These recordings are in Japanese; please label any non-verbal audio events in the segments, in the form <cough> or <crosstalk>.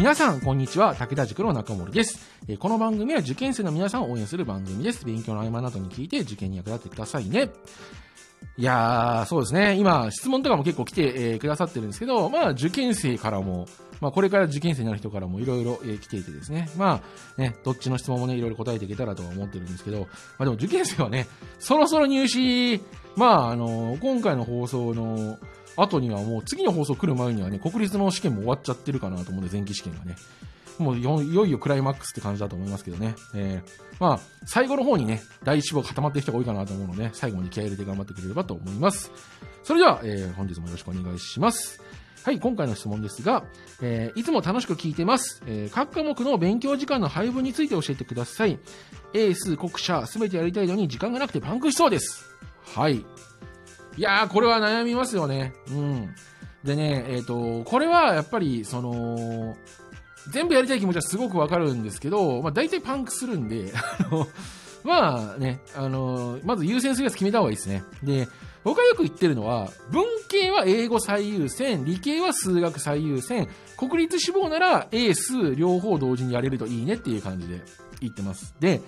皆さん、こんにちは。武田塾の中森です。えーこの番組は受験生の皆さんを応援する番組です。勉強の合間などに聞いて受験に役立ってくださいね。いやー、そうですね。今、質問とかも結構来て、えーくださってるんですけど、まあ、受験生からも、まあ、これから受験生になる人からもいろいろえ来ていてですね。まあ、ね、どっちの質問もね、いろいろ答えていけたらとは思ってるんですけど、まあでも受験生はね、そろそろ入試、まあ、あの、今回の放送の後にはもう次の放送来る前にはね、国立の試験も終わっちゃってるかなと思うんで、前期試験がね。もういよいよクライマックスって感じだと思いますけどね。えーまあ、最後の方にね、第一志望固まってる人が多いかなと思うので、最後まで気合入れて頑張ってくれればと思います。それでは、えー本日もよろしくお願いします。はい、今回の質問ですが、えーいつも楽しく聞いてます。えー各科目の勉強時間の配分について教えてください。エース、国社、すべてやりたいのに時間がなくてパンクしそうです。はい。いやー、これは悩みますよね。うん。でね、えっ、と、これはやっぱり、その、全部やりたい気持ちはすごくわかるんですけど、まあ大体パンクするんで、<laughs> あの、まあね、あの、まず優先するやつ決めた方がいいですね。で、僕がよく言ってるのは、文系は英語最優先、理系は数学最優先、国立志望なら英数両方同時にやれるといいねっていう感じで言ってます。で、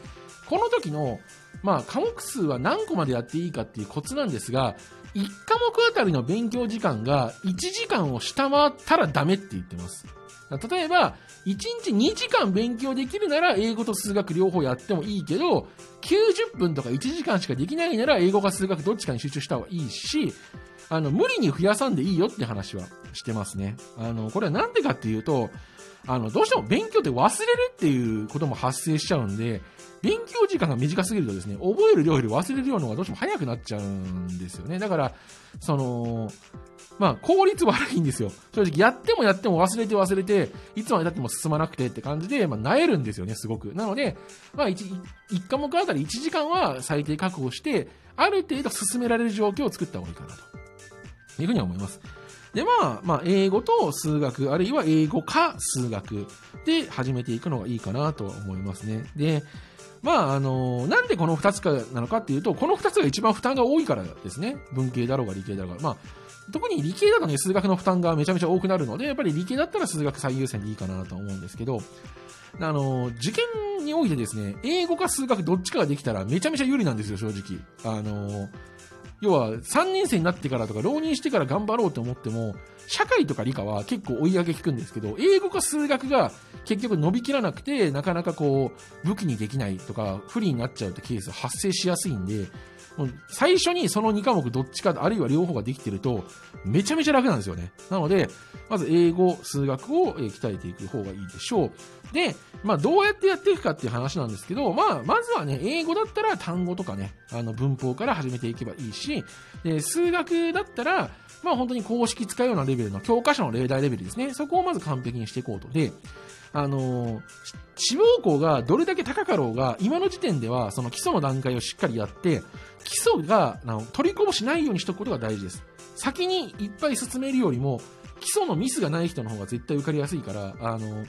この時の、まあ、科目数は何個までやっていいかっていうコツなんですが、1科目あたりの勉強時間が1時間を下回ったらダメって言ってます。例えば、1日2時間勉強できるなら英語と数学両方やってもいいけど、90分とか1時間しかできないなら英語か数学どっちかに集中した方がいいし、あの、無理に増やさんでいいよって話はしてますね。あの、これはなんでかっていうと、あの、どうしても勉強って忘れるっていうことも発生しちゃうんで、勉強時間が短すぎるとですね、覚える量より忘れる量の方がどうしても早くなっちゃうんですよね。だから、その、まあ、効率悪いんですよ。正直、やってもやっても忘れて忘れて、いつまで経っても進まなくてって感じで、まあ、萎えるんですよね、すごく。なので、まあ、一一科目あたり1時間は最低確保して、ある程度進められる状況を作った方がいいかなと。いうふうには思います。で、まあ、まあ、英語と数学、あるいは英語か数学で始めていくのがいいかなとは思いますね。で、まあ、あの、なんでこの2つかなのかっていうと、この2つが一番負担が多いからですね。文系だろうが理系だろうが。まあ、特に理系だとね、数学の負担がめちゃめちゃ多くなるので、やっぱり理系だったら数学最優先でいいかなと思うんですけど、あの、受験においてですね、英語か数学どっちかができたらめちゃめちゃ有利なんですよ、正直。あの、要は3年生になってからとか浪人してから頑張ろうと思っても、社会とか理科は結構追い上げ効くんですけど、英語か数学が結局伸びきらなくて、なかなかこう、武器にできないとか、不利になっちゃうってケース発生しやすいんで、最初にその2科目どっちか、あるいは両方ができてると、めちゃめちゃ楽なんですよね。なので、まず英語、数学を鍛えていく方がいいでしょう。で、まあどうやってやっていくかっていう話なんですけど、まあまずはね、英語だったら単語とかね、あの文法から始めていけばいいし、で数学だったら、まあ本当に公式使うようなレベルの教科書の例題レベルですね。そこをまず完璧にしていこうと。で、あのー志望校がどれだけ高かろうが、今の時点ではその基礎の段階をしっかりやって、基礎があの取りこぼしないようにしておくことが大事です。先にいっぱい進めるよりも、基礎のミスがない人の方が絶対受かりやすいから、あの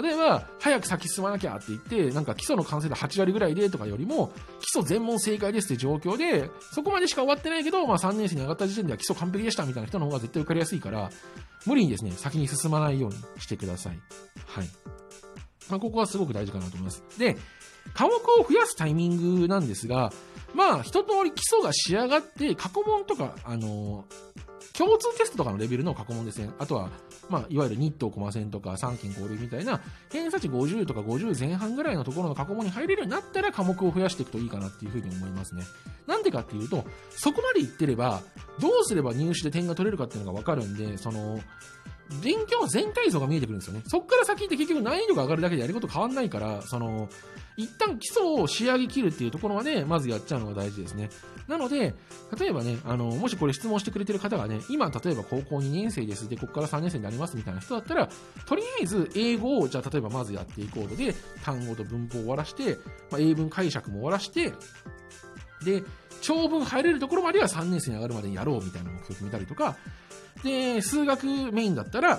例えば、早く先進まなきゃって言って、なんか基礎の完成度8割ぐらいでとかよりも、基礎全問正解ですって状況で、そこまでしか終わってないけど、まあ3年生に上がった時点では基礎完璧でしたみたいな人の方が絶対受かりやすいから、無理にですね、先に進まないようにしてください。はい。まあ、ここはすごく大事かなと思います。で、科目を増やすタイミングなんですが、まあ、一通り基礎が仕上がって、過去問とか、あの共通テストとかのレベルの過去問ですね。あとは、まあ、いわゆる日東コマ線とか三金交流みたいな、偏差値50とか50前半ぐらいのところの過去問に入れるようになったら科目を増やしていくといいかなっていうふうに思いますね。なんでかっていうと、そこまでいってれば、どうすれば入試で点が取れるかっていうのがわかるんで、その、勉強の全体像が見えてくるんですよね。そこから先って結局難易度が上がるだけでやること変わんないから、その、一旦基礎を仕上げ切るっていうところまで、まずやっちゃうのが大事ですね。なので、例えばね、あの、もしこれ質問してくれてる方がね、今、例えば高校2年生です。で、ここから3年生になりますみたいな人だったら、とりあえず英語を、じゃあ例えばまずやっていこうとで、単語と文法を終わらして、まあ、英文解釈も終わらして、で、長文入れるところまでは3年生に上がるまでやろうみたいな目標を決めたりとか、で、数学メインだったら、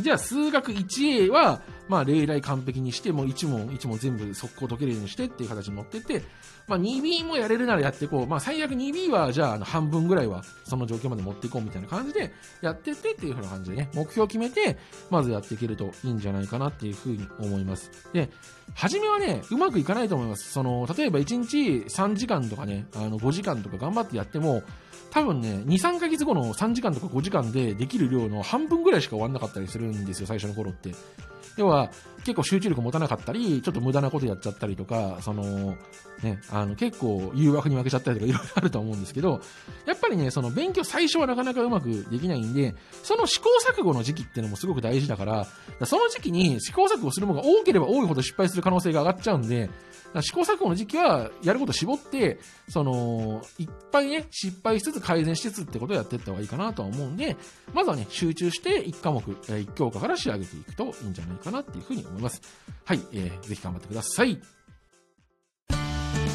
じゃあ数学 1A は、まあ、例題完璧にして、もう1問、1問全部速攻解けるようにしてっていう形に持ってって、まあ、2B もやれるならやっていこう。まあ、最悪 2B は、じゃあ、あの、半分ぐらいは、その状況まで持っていこうみたいな感じで、やってってっていう風な感じでね、目標を決めて、まずやっていけるといいんじゃないかなっていう風に思います。で、初めはね、うまくいかないと思います。その、例えば1日3時間とかね、あの、5時間とか頑張ってやっても、多分ね、2、3ヶ月後の3時間とか5時間でできる量の半分ぐらいしか終わんなかったりするんですよ、最初の頃って。要は、結構集中力持たなかったり、ちょっと無駄なことやっちゃったりとか、その、ね、あの、結構誘惑に負けちゃったりとかいろいろあると思うんですけど、やっぱりね、その勉強最初はなかなかうまくできないんで、その試行錯誤の時期っていうのもすごく大事だから、その時期に試行錯誤するものが多ければ多いほど失敗する可能性が上がっちゃうんで、試行錯誤の時期はやること絞って、その、いっぱいね、失敗しつつ改善しつつってことをやっていった方がいいかなとは思うんで、まずはね、集中して1科目、え1教科から仕上げていくといいんじゃないかなっていうふうに思います。はい、えー、ぜひ頑張ってください。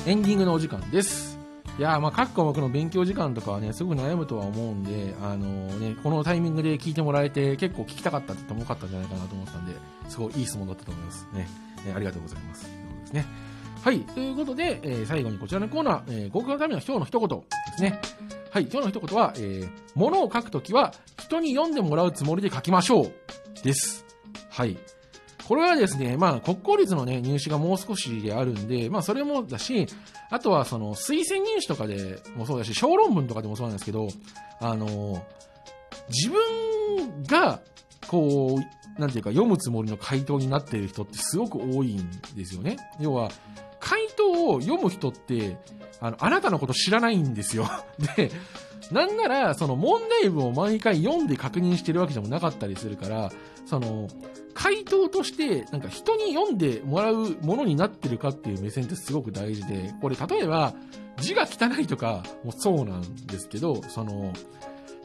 エンディングのお時間です。いやまあ各科目の勉強時間とかはね、すごく悩むとは思うんで、あのね、このタイミングで聞いてもらえて結構聞きたかったって言ってもよかったんじゃないかなと思ったんで、すごいいい質問だったと思います。ね。えー、ありがとうございます。ということですね。はい。ということで、えー、最後にこちらのコーナー、えー、合格のための今日の一言ですね。はい。今日の一言は、えー、物を書くときは人に読んでもらうつもりで書きましょう。です。はい。これはですね、まあ、国公立のね、入試がもう少しであるんで、まあ、それもだし、あとは、その、推薦入試とかでもそうだし、小論文とかでもそうなんですけど、あの、自分が、こう、なんていうか、読むつもりの回答になっている人ってすごく多いんですよね。要は、を読む人って、あの、あなたのこと知らないんですよ。<laughs> で、なんなら、その問題文を毎回読んで確認してるわけでもなかったりするから、その、回答として、なんか人に読んでもらうものになってるかっていう目線ってすごく大事で、これ例えば、字が汚いとかもそうなんですけど、その、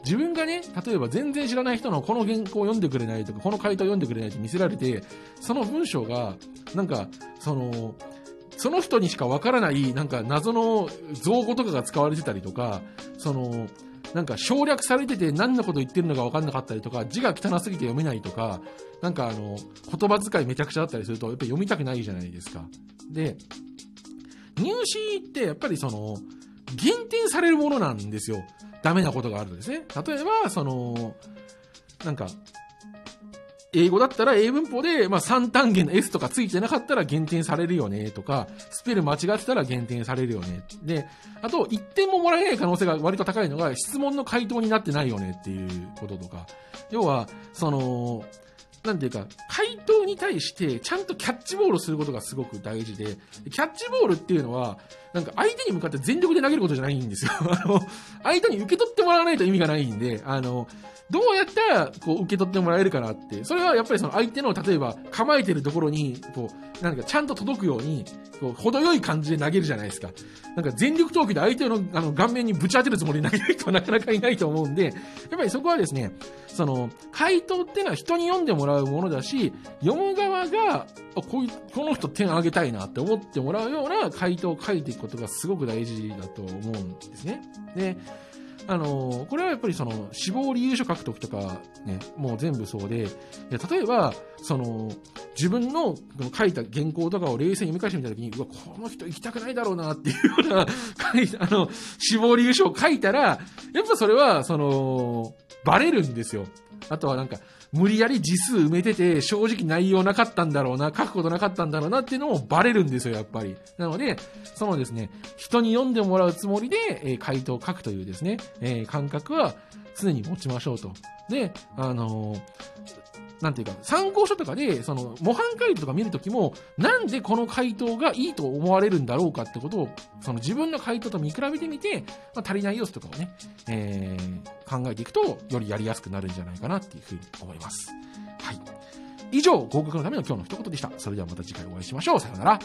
自分がね、例えば全然知らない人のこの原稿を読んでくれないとか、この回答を読んでくれないって見せられて、その文章が、なんか、その、その人にしかわからない、なんか謎の造語とかが使われてたりとか、その、なんか省略されてて何のこと言ってるのか分かんなかったりとか、字が汚すぎて読めないとか、なんかあの、言葉遣いめちゃくちゃあったりすると、やっぱり読みたくないじゃないですか。で、入試ってやっぱりその、減点されるものなんですよ。ダメなことがあるとですね。例えば、その、なんか、英語だったら英文法で、まあ、3単元の S とかついてなかったら減点されるよねとか、スペル間違ってたら減点されるよね。で、あと、1点ももらえない可能性が割と高いのが、質問の回答になってないよねっていうこととか。要は、その、なんていうか、回答に対してちゃんとキャッチボールすることがすごく大事で、キャッチボールっていうのは、なんか相手に向かって全力で投げることじゃないんですよ。<laughs> あの、相手に受け取ってもらわないと意味がないんで、あの、どうやったら、こう、受け取ってもらえるかなって。それはやっぱりその相手の、例えば、構えてるところに、こう、なんかちゃんと届くように、こう、程よい感じで投げるじゃないですか。なんか全力投球で相手の、あの、顔面にぶち当てるつもりで投げる人は <laughs> なかなかいないと思うんで、やっぱりそこはですね、その、回答っていうのは人に読んでもらうものだし、読む側が、あ、こういう、この人点あげたいなって思ってもらうような回答を書いていくことがすごく大事だと思うんですね。で、あのこれはやっぱりその死亡理由書書くときとかね、もう全部そうで、例えば、その、自分の書いた原稿とかを冷静に読み返してみたときに、うわ、この人行きたくないだろうなっていうような、あの、死亡理由書を書いたら、やっぱそれは、その、バレるんですよ。あとはなんか、無理やり字数埋めてて、正直内容なかったんだろうな、書くことなかったんだろうなっていうのもバレるんですよ、やっぱり。なので、そのですね、人に読んでもらうつもりで、えー、回答を書くというですね、えー、感覚は常に持ちましょうと。で、あのーなんていうか、参考書とかで、その、模範解答とか見るときも、なんでこの回答がいいと思われるんだろうかってことを、その自分の回答と見比べてみて、まあ、足りない要素とかをね、えー、考えていくと、よりやりやすくなるんじゃないかなっていうふうに思います。はい。以上、合格のための今日の一言でした。それではまた次回お会いしましょう。さようなら。